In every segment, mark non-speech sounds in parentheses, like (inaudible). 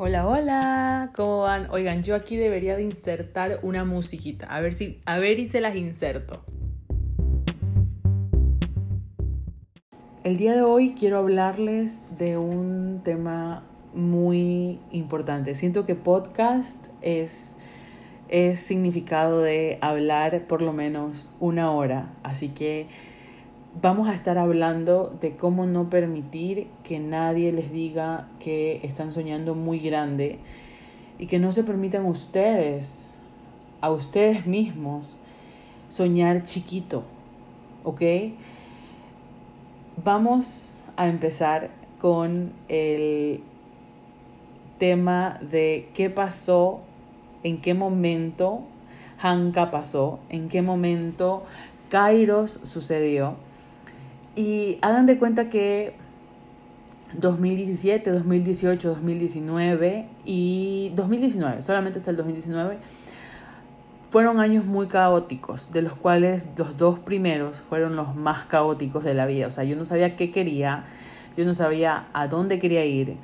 Hola, hola, ¿cómo van? Oigan, yo aquí debería de insertar una musiquita. A ver si, a ver y se las inserto. El día de hoy quiero hablarles de un tema muy importante. Siento que podcast es, es significado de hablar por lo menos una hora. Así que vamos a estar hablando de cómo no permitir que nadie les diga que están soñando muy grande y que no se permitan ustedes, a ustedes mismos, soñar chiquito, ¿ok? Vamos a empezar con el tema de qué pasó, en qué momento Hanka pasó, en qué momento Kairos sucedió y hagan de cuenta que 2017, 2018, 2019 y 2019, solamente hasta el 2019, fueron años muy caóticos, de los cuales los dos primeros fueron los más caóticos de la vida. O sea, yo no sabía qué quería, yo no sabía a dónde quería ir,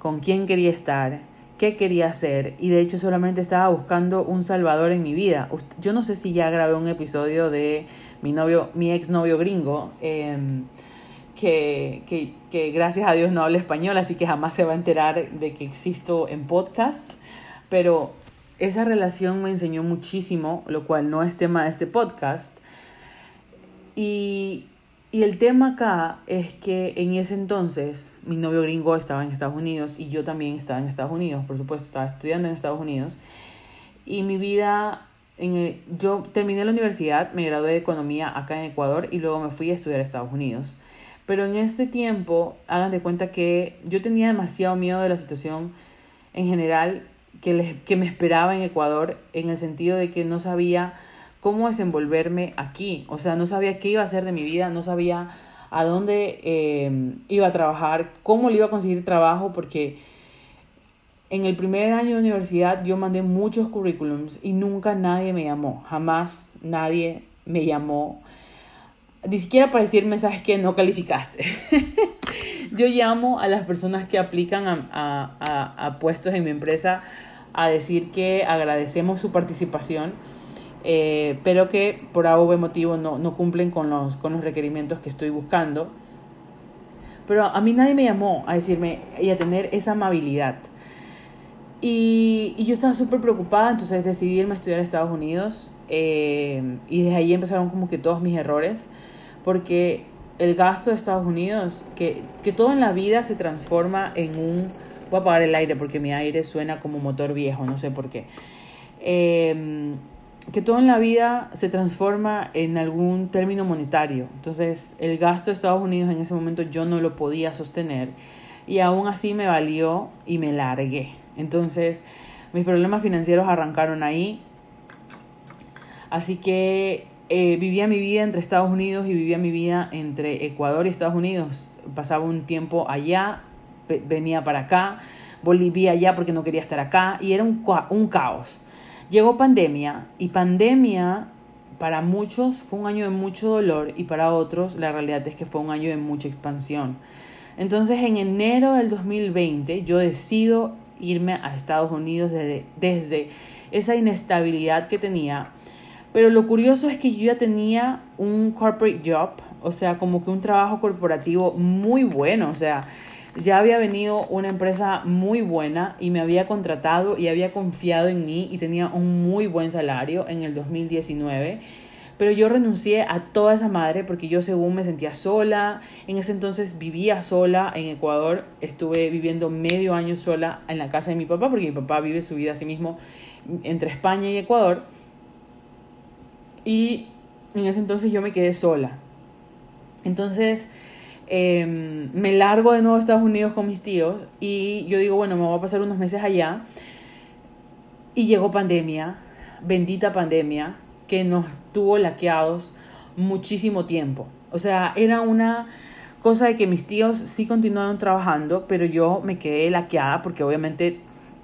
con quién quería estar, qué quería hacer y de hecho solamente estaba buscando un salvador en mi vida. Yo no sé si ya grabé un episodio de mi novio, mi exnovio gringo, em, que, que, que, gracias a Dios no habla español, así que jamás se va a enterar de que existo en podcast, pero esa relación me enseñó muchísimo, lo cual no es tema de este podcast. Y, y el tema acá es que en ese entonces mi novio gringo estaba en Estados Unidos y yo también estaba en Estados Unidos, por supuesto, estaba estudiando en Estados Unidos. Y mi vida en yo terminé la universidad, me gradué de economía acá en Ecuador y luego me fui a estudiar a Estados Unidos. Pero en este tiempo, hagan de cuenta que yo tenía demasiado miedo de la situación en general que, les, que me esperaba en Ecuador, en el sentido de que no sabía cómo desenvolverme aquí. O sea, no sabía qué iba a hacer de mi vida, no sabía a dónde eh, iba a trabajar, cómo le iba a conseguir trabajo, porque en el primer año de universidad yo mandé muchos currículums y nunca nadie me llamó, jamás nadie me llamó, ni siquiera para decirme, sabes que no calificaste. (laughs) yo llamo a las personas que aplican a, a, a, puestos en mi empresa a decir que agradecemos su participación, eh, pero que por algún motivo no, no cumplen con los, con los requerimientos que estoy buscando. Pero a mí nadie me llamó a decirme y a tener esa amabilidad. Y, y yo estaba súper preocupada, entonces decidí irme a estudiar a Estados Unidos eh, y desde ahí empezaron como que todos mis errores, porque el gasto de Estados Unidos, que, que todo en la vida se transforma en un... Voy a apagar el aire porque mi aire suena como motor viejo, no sé por qué. Eh, que todo en la vida se transforma en algún término monetario. Entonces, el gasto de Estados Unidos en ese momento yo no lo podía sostener y aún así me valió y me largué. Entonces, mis problemas financieros arrancaron ahí. Así que eh, vivía mi vida entre Estados Unidos y vivía mi vida entre Ecuador y Estados Unidos. Pasaba un tiempo allá, venía para acá, volvía allá porque no quería estar acá y era un, un caos. Llegó pandemia y pandemia para muchos fue un año de mucho dolor y para otros la realidad es que fue un año de mucha expansión. Entonces en enero del 2020 yo decido irme a Estados Unidos desde, desde esa inestabilidad que tenía. Pero lo curioso es que yo ya tenía un corporate job, o sea, como que un trabajo corporativo muy bueno, o sea, ya había venido una empresa muy buena y me había contratado y había confiado en mí y tenía un muy buen salario en el 2019 pero yo renuncié a toda esa madre porque yo según me sentía sola. En ese entonces vivía sola en Ecuador. Estuve viviendo medio año sola en la casa de mi papá porque mi papá vive su vida a sí mismo entre España y Ecuador. Y en ese entonces yo me quedé sola. Entonces em, me largo de nuevo a Estados Unidos con mis tíos y yo digo, bueno, me voy a pasar unos meses allá. Y llegó pandemia, bendita pandemia que nos tuvo laqueados muchísimo tiempo. O sea, era una cosa de que mis tíos sí continuaron trabajando, pero yo me quedé laqueada porque obviamente,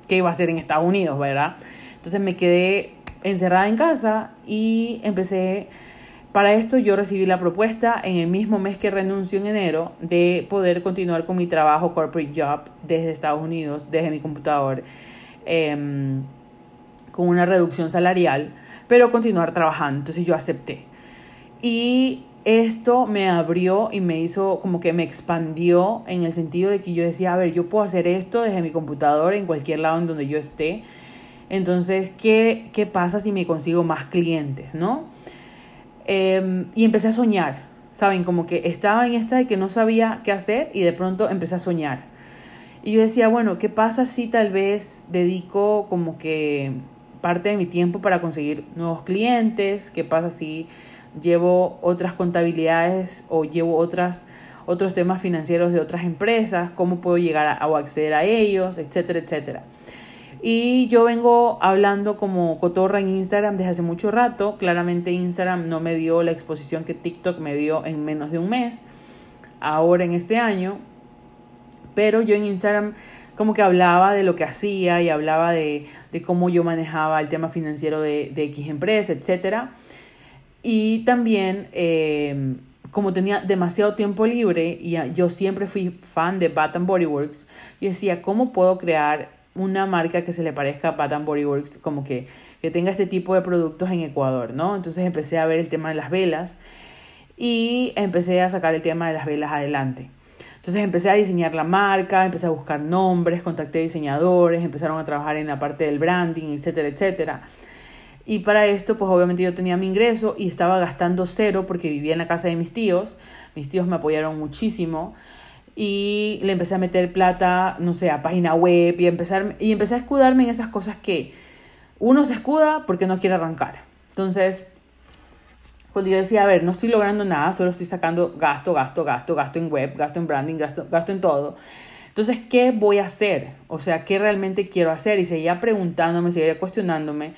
¿qué iba a hacer en Estados Unidos, verdad? Entonces me quedé encerrada en casa y empecé para esto yo recibí la propuesta en el mismo mes que renuncio en enero de poder continuar con mi trabajo corporate job desde Estados Unidos, desde mi computador, em, con una reducción salarial, pero continuar trabajando. Entonces yo acepté. Y esto me abrió y me hizo como que me expandió en el sentido de que yo decía, a ver, yo puedo hacer esto desde mi computador en cualquier lado en donde yo esté. Entonces, ¿qué, qué pasa si me consigo más clientes, no? Em, y empecé a soñar, ¿saben? Como que estaba en esta de que no sabía qué hacer y de pronto empecé a soñar. Y yo decía, bueno, ¿qué pasa si tal vez dedico como que parte de mi tiempo para conseguir nuevos clientes? ¿Qué pasa si llevo otras contabilidades o llevo otras, otros temas financieros de otras empresas? ¿Cómo puedo llegar a, o acceder a ellos? Etcétera, etcétera. Y yo vengo hablando como cotorra en Instagram desde hace mucho rato. Claramente Instagram no me dio la exposición que TikTok me dio en menos de un mes, ahora en este año. Pero yo en Instagram como que hablaba de lo que hacía y hablaba de, de cómo yo manejaba el tema financiero de, de X empresa, etc. Y también... Eh, como tenía demasiado tiempo libre y yo siempre fui fan de Bath Body Works, yo decía, ¿cómo puedo crear una marca que se le parezca a Bath Body Works, como que, que tenga este tipo de productos en Ecuador, ¿no? Entonces empecé a ver el tema de las velas y empecé a sacar el tema de las velas adelante. Entonces empecé a diseñar la marca, empecé a buscar nombres, contacté diseñadores, empezaron a trabajar en la parte del branding, etcétera, etcétera. Y para esto, pues obviamente yo tenía mi ingreso y estaba gastando cero porque vivía en la casa de mis tíos. Mis tíos me apoyaron muchísimo y le empecé a meter plata, no sé, a página web y, empezar, y empecé a escudarme en esas cosas que uno se escuda porque no quiere arrancar. Entonces, cuando yo decía, a ver, no estoy logrando nada, solo estoy sacando gasto, gasto, gasto, gasto en web, gasto en branding, gasto, gasto en todo. Entonces, ¿qué voy a hacer? O sea, ¿qué realmente quiero hacer? Y seguía preguntándome, seguía cuestionándome.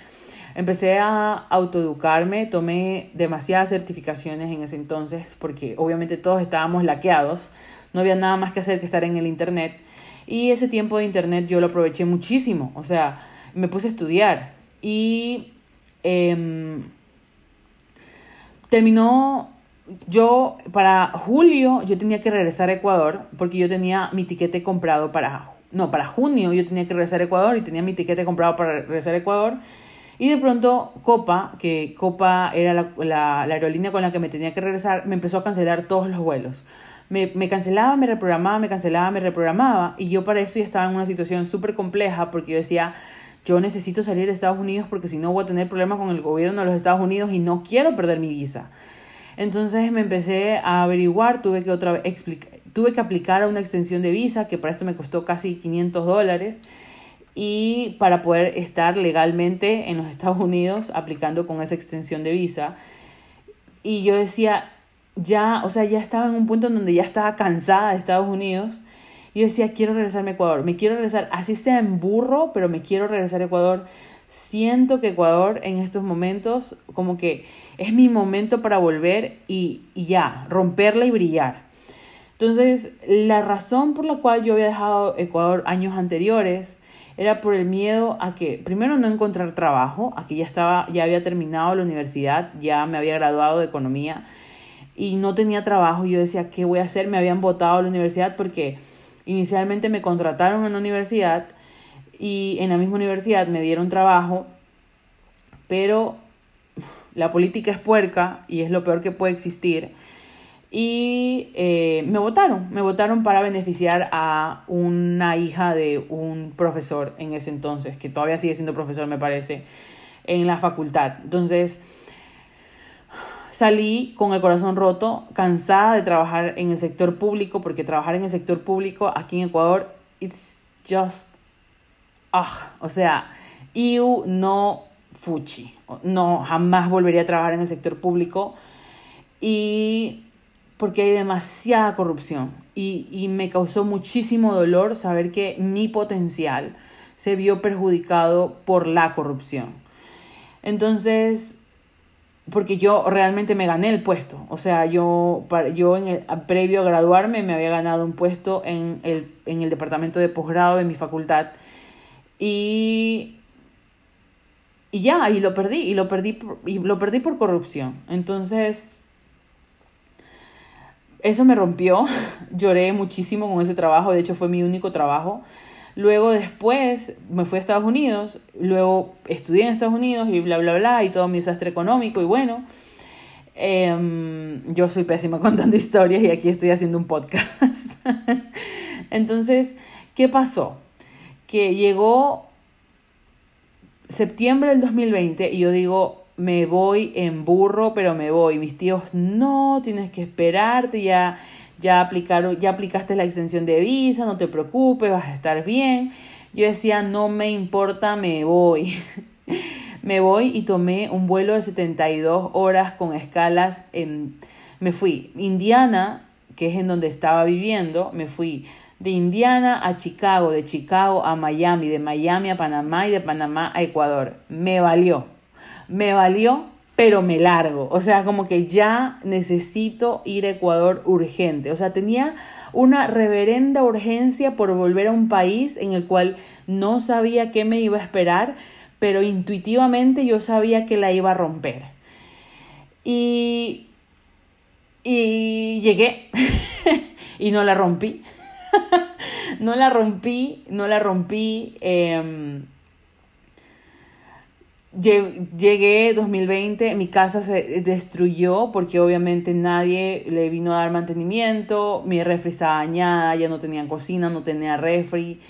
Empecé a autoeducarme, tomé demasiadas certificaciones en ese entonces, porque obviamente todos estábamos laqueados no había nada más que hacer que estar en el Internet. Y ese tiempo de Internet yo lo aproveché muchísimo, o sea, me puse a estudiar y em, terminó, yo para julio yo tenía que regresar a Ecuador porque yo tenía mi tiquete comprado para, no, para junio yo tenía que regresar a Ecuador y tenía mi tiquete comprado para regresar a Ecuador. Y de pronto Copa, que Copa era la, la aerolínea con la que me tenía que regresar, me empezó a cancelar todos los vuelos me, me cancelaba, me reprogramaba, me cancelaba, me reprogramaba. Y yo para esto ya estaba en una situación súper compleja porque yo decía, yo necesito salir de Estados Unidos porque si no voy a tener problemas con el gobierno de los Estados Unidos y no quiero perder mi visa. Entonces me empecé a averiguar, tuve que, otra vez tuve que aplicar a una extensión de visa, que para esto me costó casi 500 dólares, y para poder estar legalmente en los Estados Unidos aplicando con esa extensión de visa. Y yo decía, ya, o sea, ya estaba en un punto en donde ya estaba cansada de Estados Unidos. Y yo decía, quiero regresarme a Ecuador, me quiero regresar, así sea en burro, pero me quiero regresar a Ecuador. Siento que Ecuador en estos momentos como que es mi momento para volver y, y ya, romperla y brillar. Entonces, la razón por la cual yo había dejado Ecuador años anteriores era por el miedo a que, primero, no encontrar trabajo, aquí ya estaba, ya había terminado la universidad, ya me había graduado de economía, y no tenía trabajo. Yo decía, ¿qué voy a hacer? Me habían votado a la universidad porque inicialmente me contrataron en la universidad y en la misma universidad me dieron trabajo, pero la política es puerca y es lo peor que puede existir. Y eh, me votaron, me votaron para beneficiar a una hija de un profesor en ese entonces, que todavía sigue siendo profesor, me parece, en la facultad. Entonces, salí con el corazón roto, cansada de trabajar en el sector público, porque trabajar en el sector público aquí en Ecuador, it's just, ah, o sea, you no fuchi, no, jamás volvería a trabajar en el sector público. Y porque hay demasiada corrupción. Y, y me causó muchísimo dolor saber que mi potencial se vio perjudicado por la corrupción. Entonces, porque yo realmente me gané el puesto. O sea, yo, yo en el, previo a graduarme me había ganado un puesto en el, en el departamento de posgrado de mi facultad. Y, y ya, y lo perdí, y lo perdí, y lo perdí por corrupción. Entonces, eso me rompió, (laughs) lloré muchísimo con ese trabajo, de hecho fue mi único trabajo. Luego después me fui a Estados Unidos, luego estudié en Estados Unidos y bla, bla, bla, y todo mi desastre económico y bueno, em, yo soy pésima (laughs) contando historias y aquí estoy haciendo un podcast. (laughs) Entonces, ¿qué pasó? Que llegó septiembre del 2020 y yo digo, me voy en burro, pero me voy. Mis tíos, no, tienes que esperarte, ya, ya, aplicaron, ya aplicaste la extensión de visa, no te preocupes, vas a estar bien. Yo decía, no me importa, me voy. (laughs) me voy y tomé un vuelo de 72 horas con escalas en... Me fui Indiana, que es en donde estaba viviendo, me fui de Indiana a Chicago, de Chicago a Miami, de Miami a Panamá y de Panamá a Ecuador. Me valió me valió, pero me largo. O sea, como que ya necesito ir a Ecuador urgente. O sea, tenía una reverenda urgencia por volver a un país en el cual no sabía qué me iba a esperar, pero intuitivamente yo sabía que la iba a romper. Y, y llegué (laughs) y (laughs) no la rompí. no la rompí, no la rompí. Llegué 2020, mi casa se destruyó porque obviamente nadie le vino a dar mantenimiento, mi refri estaba dañada, ya no tenía cocina, no tenía refri,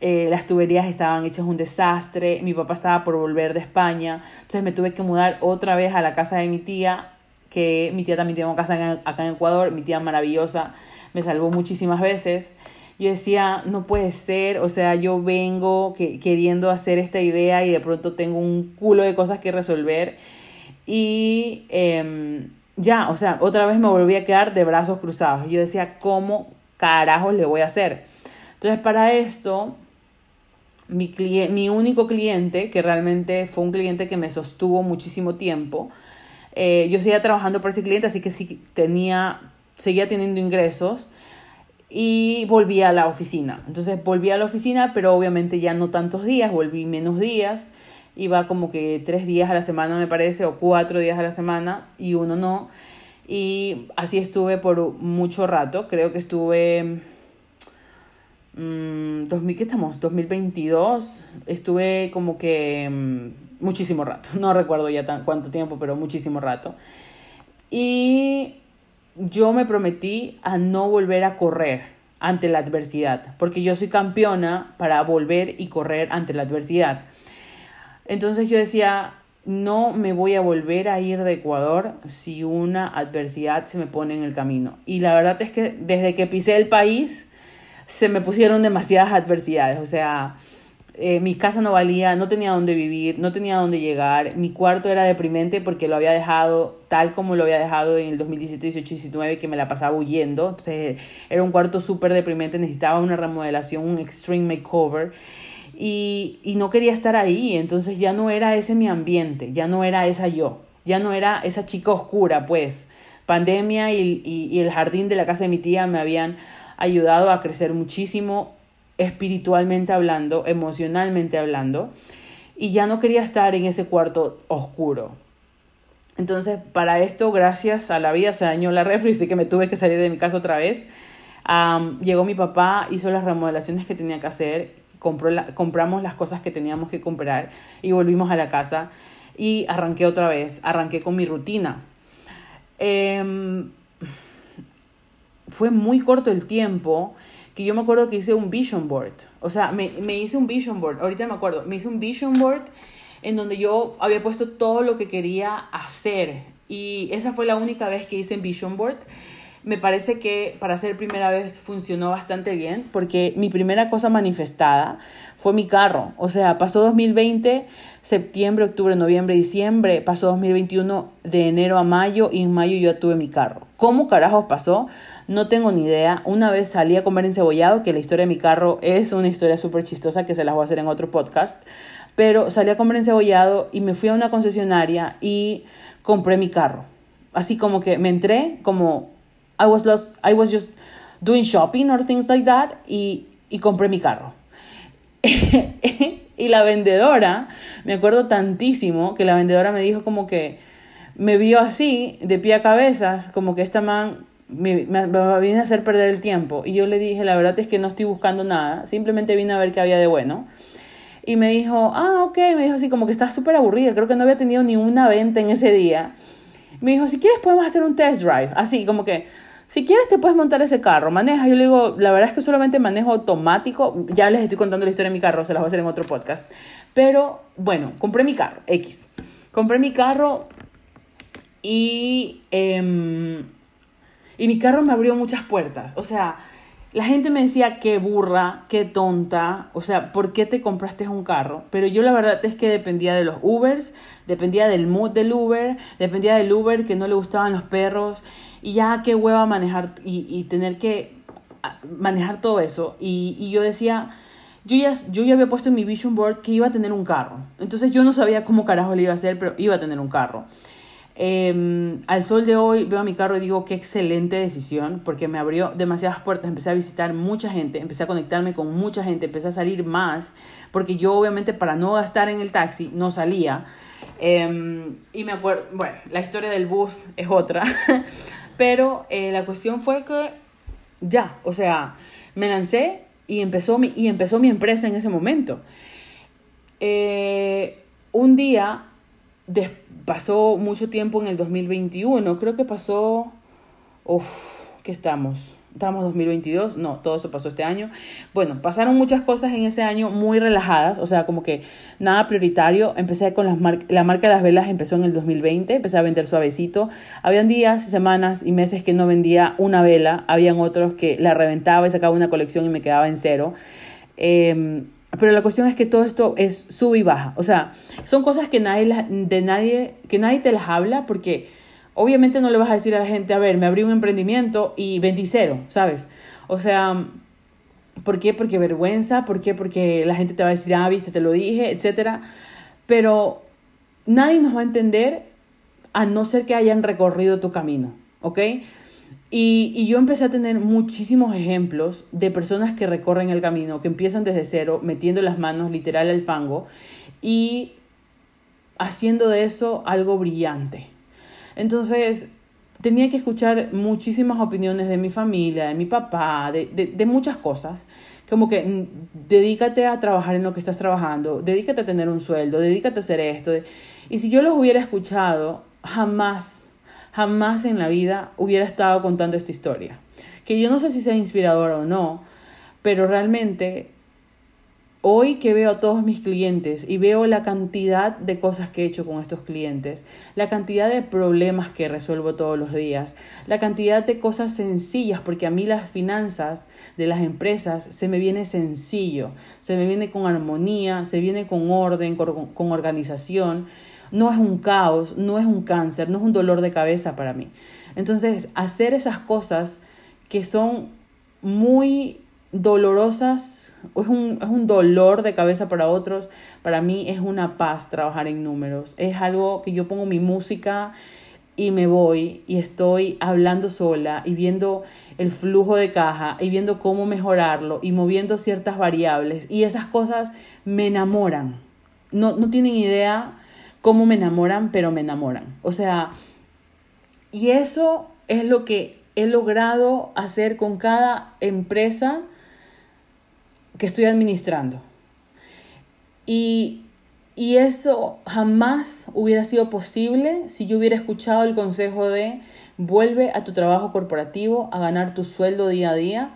eh, las tuberías estaban hechas un desastre, mi papá estaba por volver de España, entonces me tuve que mudar otra vez a la casa de mi tía, que mi tía también tiene una casa acá en Ecuador, mi tía maravillosa, me salvó muchísimas veces yo decía, no puede ser, o sea, yo vengo que, queriendo hacer esta idea y de pronto tengo un culo de cosas que resolver y em, ya, o sea, otra vez me volví a quedar de brazos cruzados. Yo decía, ¿cómo carajos le voy a hacer? Entonces, para esto, mi, mi único cliente, que realmente fue un cliente que me sostuvo muchísimo tiempo, eh, yo seguía trabajando por ese cliente, así que sí tenía, seguía teniendo ingresos y volví a la oficina. Entonces volví a la oficina, pero obviamente ya no tantos días, volví menos días. Iba como que tres días a la semana, me parece, o cuatro días a la semana y uno no. Y así estuve por mucho rato. Creo que estuve... Mmm, 2000, ¿Qué estamos? 2022. Estuve como que mm, muchísimo rato. (laughs) No recuerdo ya tan, cuánto tiempo, pero muchísimo rato. Y yo me prometí a no volver a correr ante la adversidad, porque yo soy campeona para volver y correr ante la adversidad. Entonces yo decía, no me voy a volver a ir de Ecuador si una adversidad se me pone en el camino. Y la verdad es que desde que pisé el país, se me pusieron demasiadas adversidades. O sea, eh, mi casa no valía, no tenía dónde vivir, no tenía dónde llegar, mi cuarto era deprimente porque lo había dejado tal como lo había dejado en el 2017, 18 y 19, que me la pasaba huyendo, entonces era un cuarto súper deprimente, necesitaba una remodelación, un extreme makeover. Y, y no quería estar ahí, entonces ya no era ese mi ambiente, ya no era esa yo, ya no era esa chica oscura, pues. Pandemia y, y, el jardín de la casa de mi tía me habían ayudado a crecer muchísimo espiritualmente hablando, emocionalmente hablando, y ya no quería estar en ese cuarto oscuro. Entonces, para esto, gracias a la vida, se dañó la refri, así que me tuve que salir de mi casa otra vez. llegó mi papá, hizo las remodelaciones que tenía que hacer, compró compramos las cosas que teníamos que comprar y volvimos a la casa y arranqué otra vez, arranqué con mi rutina. Em, fue muy corto el tiempo que yo me acuerdo que hice un vision board. O sea, me, me hice un vision board, ahorita me acuerdo, me hice un vision board en donde yo había puesto todo lo que quería hacer. Y esa fue la única vez que hice un vision board. Me parece que para ser primera vez funcionó bastante bien porque mi primera cosa manifestada fue mi carro. O sea, pasó 2020, septiembre, octubre, noviembre, diciembre, pasó 2021 de enero a mayo y en mayo yo tuve mi carro. ¿Cómo carajos pasó? No tengo ni idea. Una vez salí a comer encebollado, que la historia de mi carro es una historia súper chistosa que se las voy a hacer en otro podcast. Pero salí a comer encebollado y me fui a una concesionaria y compré mi carro. Así como que me entré como I was, lost, I was just doing shopping or things like that y, y compré mi carro. (laughs) Y la vendedora, me acuerdo tantísimo que la vendedora me dijo como que me vio así, de pie a cabezas, como que esta man me, me, viene a hacer perder el tiempo. Y yo le dije, la verdad es que no estoy buscando nada, simplemente vine a ver qué había de bueno. Y me dijo, ah, ok, me dijo así, como que está súper aburrida, creo que no había tenido ni una venta en ese día. Me dijo, si quieres podemos hacer un test drive, así como que, si quieres te puedes montar ese carro, maneja. Yo le digo, la verdad es que solamente manejo automático, ya les estoy contando la historia de mi carro, se las voy a hacer en otro podcast. Pero bueno, compré mi carro, X. Compré mi carro y... Eh, y mi carro me abrió muchas puertas. O sea, la gente me decía, qué burra, qué tonta, o sea, ¿por qué te compraste un carro? Pero yo la verdad es que dependía de los Ubers, dependía del mood del Uber, dependía del Uber que no le gustaban los perros, y ya qué hueva manejar y, tener que ah, manejar todo eso. Y, y yo decía, yo ya, yo ya había puesto en mi vision board que iba a tener un carro. Entonces yo no sabía cómo carajo le iba a hacer, pero iba a tener un carro. Em, al sol de hoy veo mi carro y digo qué excelente decisión porque me abrió demasiadas puertas, empecé a visitar mucha gente, empecé a conectarme con mucha gente, empecé a salir más porque yo obviamente para no gastar en el taxi no salía. Em, y me acuerdo, bueno, la historia del bus es otra, (laughs) pero eh, la cuestión fue que ya, o sea, me lancé y empezó mi, y empezó mi empresa en ese momento. Eh, un día pasó mucho tiempo en el 2021, creo que pasó, uff, ¿qué estamos? Estamos 2022, no, todo eso pasó este año. Bueno, pasaron muchas cosas en ese año muy relajadas, o sea, como que nada prioritario. Empecé con las la marca de las velas, empezó en el 2020, empecé a vender suavecito. Habían días, semanas y meses que no vendía una vela, habían otros que la reventaba y sacaba una colección y me quedaba en cero. Eh, pero la cuestión es que todo esto es sube y baja. O sea, son cosas que nadie, de nadie, que nadie te las habla porque obviamente no le vas a decir a la gente, a ver, me abrí un emprendimiento y vendí ¿sabes? O sea, ¿por qué? Porque vergüenza, ¿por qué? Porque la gente te va a decir, ah, viste, te lo dije, etcétera. Pero nadie nos va a entender a no ser que hayan recorrido tu camino, ¿ok? Y, yo empecé a tener muchísimos ejemplos de personas que recorren el camino, que empiezan desde cero, metiendo las manos literal al fango y haciendo de eso algo brillante. Entonces, tenía que escuchar muchísimas opiniones de mi familia, de mi papá, de, de, muchas cosas. Como que mm, dedícate a trabajar en lo que estás trabajando, dedícate a tener un sueldo, dedícate a hacer esto. Y si yo los hubiera escuchado, jamás jamás en la vida hubiera estado contando esta historia. Que yo no sé si sea inspiradora o no, pero realmente hoy que veo a todos mis clientes y veo la cantidad de cosas que he hecho con estos clientes, la cantidad de problemas que resuelvo todos los días, la cantidad de cosas sencillas, porque a mí las finanzas de las empresas se me viene sencillo, se me viene con armonía, se viene con orden, con, con organización no es un caos, no es un cáncer, no es un dolor de cabeza para mí. Entonces, hacer esas cosas que son muy dolorosas, es un, es un dolor de cabeza para otros, para mí es una paz trabajar en números. Es algo que yo pongo mi música y me voy y estoy hablando sola y viendo el flujo de caja y viendo cómo mejorarlo y moviendo ciertas variables y esas cosas me enamoran. No, no tienen idea cómo me enamoran, pero me enamoran. O sea, y eso es lo que he logrado hacer con cada empresa que estoy administrando. Y, y eso jamás hubiera sido posible si yo hubiera escuchado el consejo de vuelve a tu trabajo corporativo a ganar tu sueldo día a día.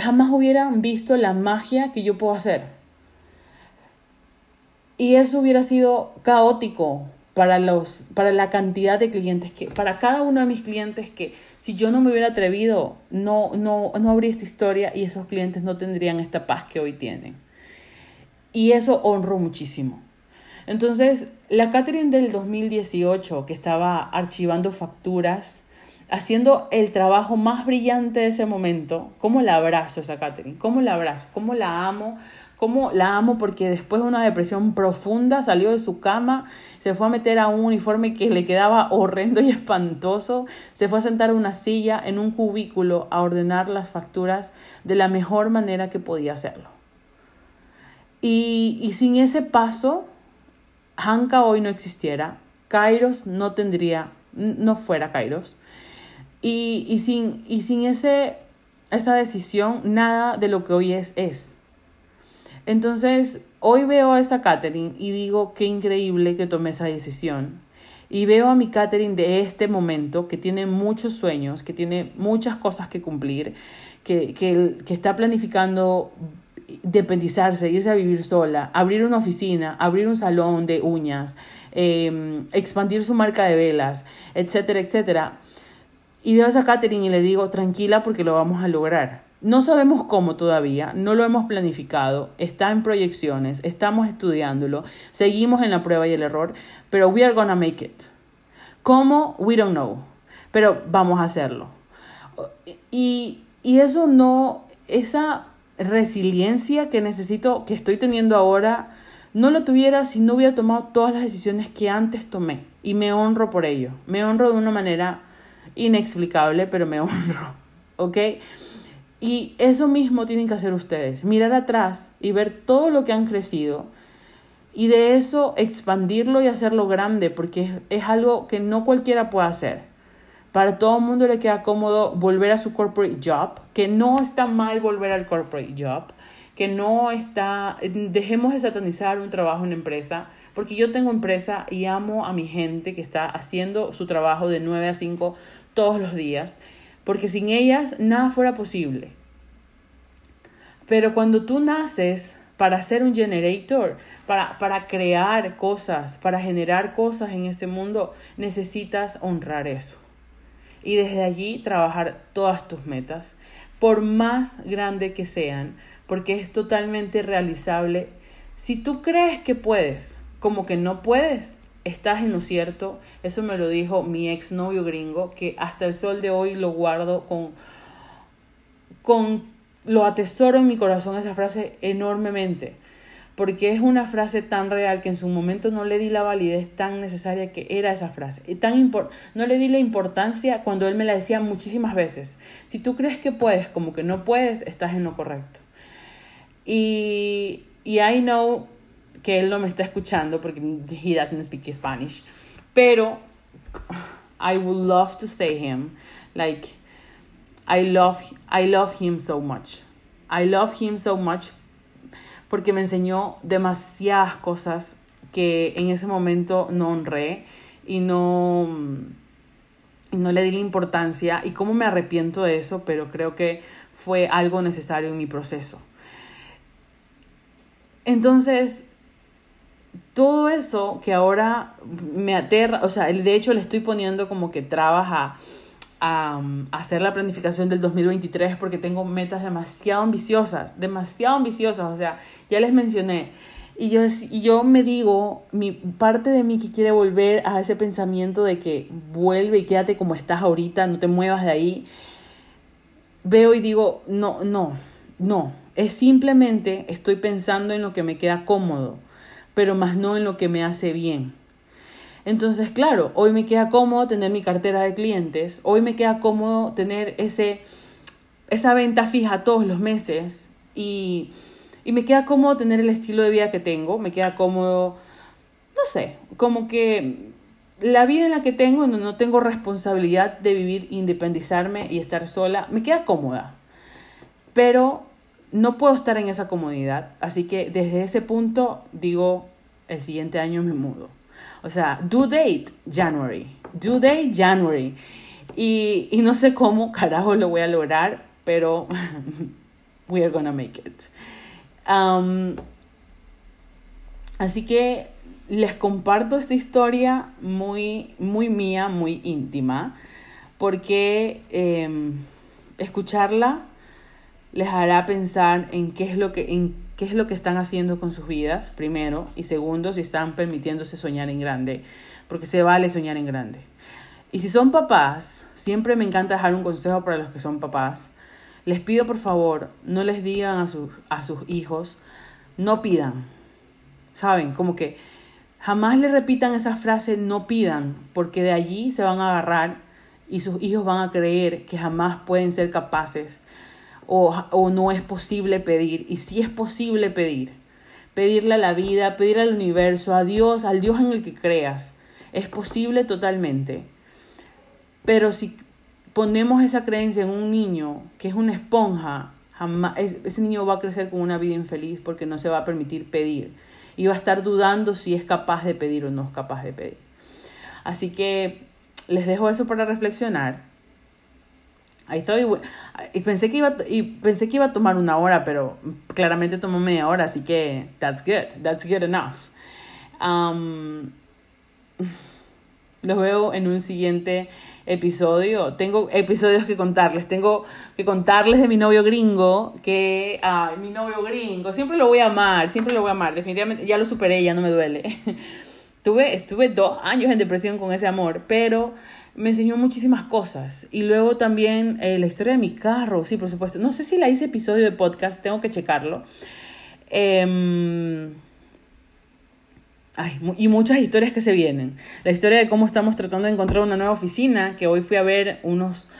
Jamás hubieran visto la magia que yo puedo hacer. Y eso hubiera sido caótico para, los, para la cantidad de clientes que, para cada uno de mis clientes que si yo no me hubiera atrevido, no, no, no habría esta historia y esos clientes no tendrían esta paz que hoy tienen. Y eso honro muchísimo. Entonces, la Catherine del 2018, que estaba archivando facturas, haciendo el trabajo más brillante de ese momento, ¿cómo la abrazo esa Catherine? ¿Cómo la abrazo? ¿Cómo la amo? Cómo la amo porque después de una depresión profunda salió de su cama, se fue a meter a un uniforme que le quedaba horrendo y (laughs) espantoso, se fue a sentar en una silla en un cubículo a ordenar las facturas de la mejor manera que podía hacerlo. Y, y sin ese paso, Hanka hoy no existiera, Kairos no tendría, no fuera Kairos. Y, y, sin, y sin ese, esa decisión, nada de lo que hoy es es. Entonces, hoy veo a esa Catherine y digo, qué increíble que tomé esa decisión. Y veo a mi Catherine de este momento, que tiene muchos sueños, que tiene muchas cosas que cumplir, que, que, que está planificando dependizarse, irse a vivir sola, abrir una oficina, abrir un salón de uñas, eh, expandir su marca de velas, etcétera, etcétera. Y veo a esa Catherine y le digo, tranquila porque lo vamos a lograr. No sabemos cómo todavía, no lo hemos planificado, está en proyecciones, estamos estudiándolo, seguimos en la prueba y el error, pero we are gonna make it. ¿Cómo? We don't know, pero vamos a hacerlo. Y, y eso no, esa resiliencia que necesito, que estoy teniendo ahora, no lo tuviera si no hubiera tomado todas las decisiones que antes tomé. Y me honro por ello. Me honro de una manera inexplicable, pero me honro. (laughs) ¿Ok? Y eso mismo tienen que hacer ustedes. Mirar atrás y ver todo lo que han crecido. Y de eso expandirlo y hacerlo grande, porque es, algo que no cualquiera puede hacer. Para todo el mundo le queda cómodo volver a su corporate job, que no está mal volver al corporate job, que no está, dejemos de satanizar un trabajo en empresa, porque yo tengo empresa y amo a mi gente que está haciendo su trabajo de 9 a 5 todos los días, porque sin ellas nada fuera posible. Pero cuando tú naces para ser un generator, para, para crear cosas, para generar cosas en este mundo, necesitas honrar eso y desde allí trabajar todas tus metas, por más grande que sean, porque es totalmente realizable. Si tú crees que puedes, como que no puedes, estás en lo cierto. Eso me lo dijo mi exnovio gringo, que hasta el sol de hoy lo guardo con, con lo atesoro en mi corazón esa frase enormemente porque es una frase tan real que en su momento no le di la validez tan necesaria que era esa frase. Y tan no le di la importancia cuando él me la decía muchísimas veces. Si tú crees que puedes como que no puedes, estás en lo correcto. Y, y I know que él no me está escuchando porque he doesn't speak Spanish, pero I would love to say him like I love I love him so much. I love him so much porque me enseñó demasiadas cosas que en ese momento no honré y no, no le di la importancia y cómo me arrepiento de eso, pero creo que fue algo necesario en mi proceso. Entonces, todo eso que ahora me aterra, o sea, de hecho le estoy poniendo como que trabaja a, hacer la planificación del 2023 porque tengo metas demasiado ambiciosas, demasiado ambiciosas, o sea, ya les mencioné. Y yo, y yo me digo, mi parte de mí que quiere volver a ese pensamiento de que vuelve y quédate como estás ahorita, no te muevas de ahí, veo y digo, no, no, no, es simplemente estoy pensando en lo que me queda cómodo, pero más no en lo que me hace bien. Entonces, claro, hoy me queda cómodo tener mi cartera de clientes, hoy me queda cómodo tener ese, esa venta fija todos los meses y, y me queda cómodo tener el estilo de vida que tengo, me queda cómodo, no sé, como que la vida en la que tengo, no, no tengo responsabilidad de vivir, independizarme y estar sola, me queda cómoda. Pero no puedo estar en esa comodidad, así que desde ese punto digo, el siguiente año me mudo. O sea, due date, January. Due date, January. Y, y no sé cómo (laughs) carajo lo voy a lograr, pero (laughs) we are gonna make it. Um, así que les comparto esta historia muy, muy mía, muy íntima, porque eh, escucharla les hará pensar en qué es lo que, en qué es lo que están haciendo con sus vidas, primero, y segundo, si están permitiéndose soñar en grande, porque se vale soñar en grande. Y si son papás, siempre me encanta dejar un consejo para los que son papás. Les pido por favor, no les digan a sus, a sus hijos, no pidan. ¿Saben? Como que jamás le repitan esa frase, no pidan, porque de allí se van a agarrar y sus hijos van a creer que jamás pueden ser capaces o, no es posible pedir. Y si es posible pedir, pedirle a la vida, pedir al universo, a Dios, al Dios en el que creas. Es posible totalmente. Pero si ponemos esa creencia en un niño que es una esponja, jamás, ese niño va a crecer con una vida infeliz porque no se va a permitir pedir y va a estar dudando si es capaz de pedir o no es capaz de pedir. Así que les dejo eso para reflexionar. Y pensé que iba y pensé que iba a tomar una hora, pero claramente tomó media hora, así que that's good, that's good enough. Um, los veo en un siguiente episodio. Tengo episodios que contarles. Tengo que contarles de mi novio gringo, que, ah, mi novio gringo, siempre lo voy a amar, siempre lo voy a amar. Definitivamente, ya lo superé, ya no me duele. (laughs) Tuve, estuve dos años en depresión con ese amor, pero me enseñó muchísimas cosas. Y luego también eh, la historia de mi carro, sí, por supuesto. No sé si la hice episodio de podcast, tengo que checarlo. Eh, Ay, y muchas historias que se vienen. La historia de cómo estamos tratando de encontrar una nueva oficina, que hoy fui a ver unos,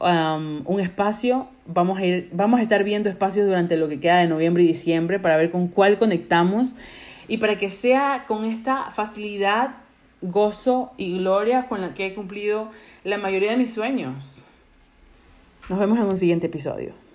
un espacio. Vamos a, ir, vamos a estar viendo espacios durante lo que queda de noviembre y diciembre para ver con cuál conectamos y para que sea con esta facilidad, gozo y gloria con la que he cumplido la mayoría de mis sueños. Nos vemos en un siguiente episodio.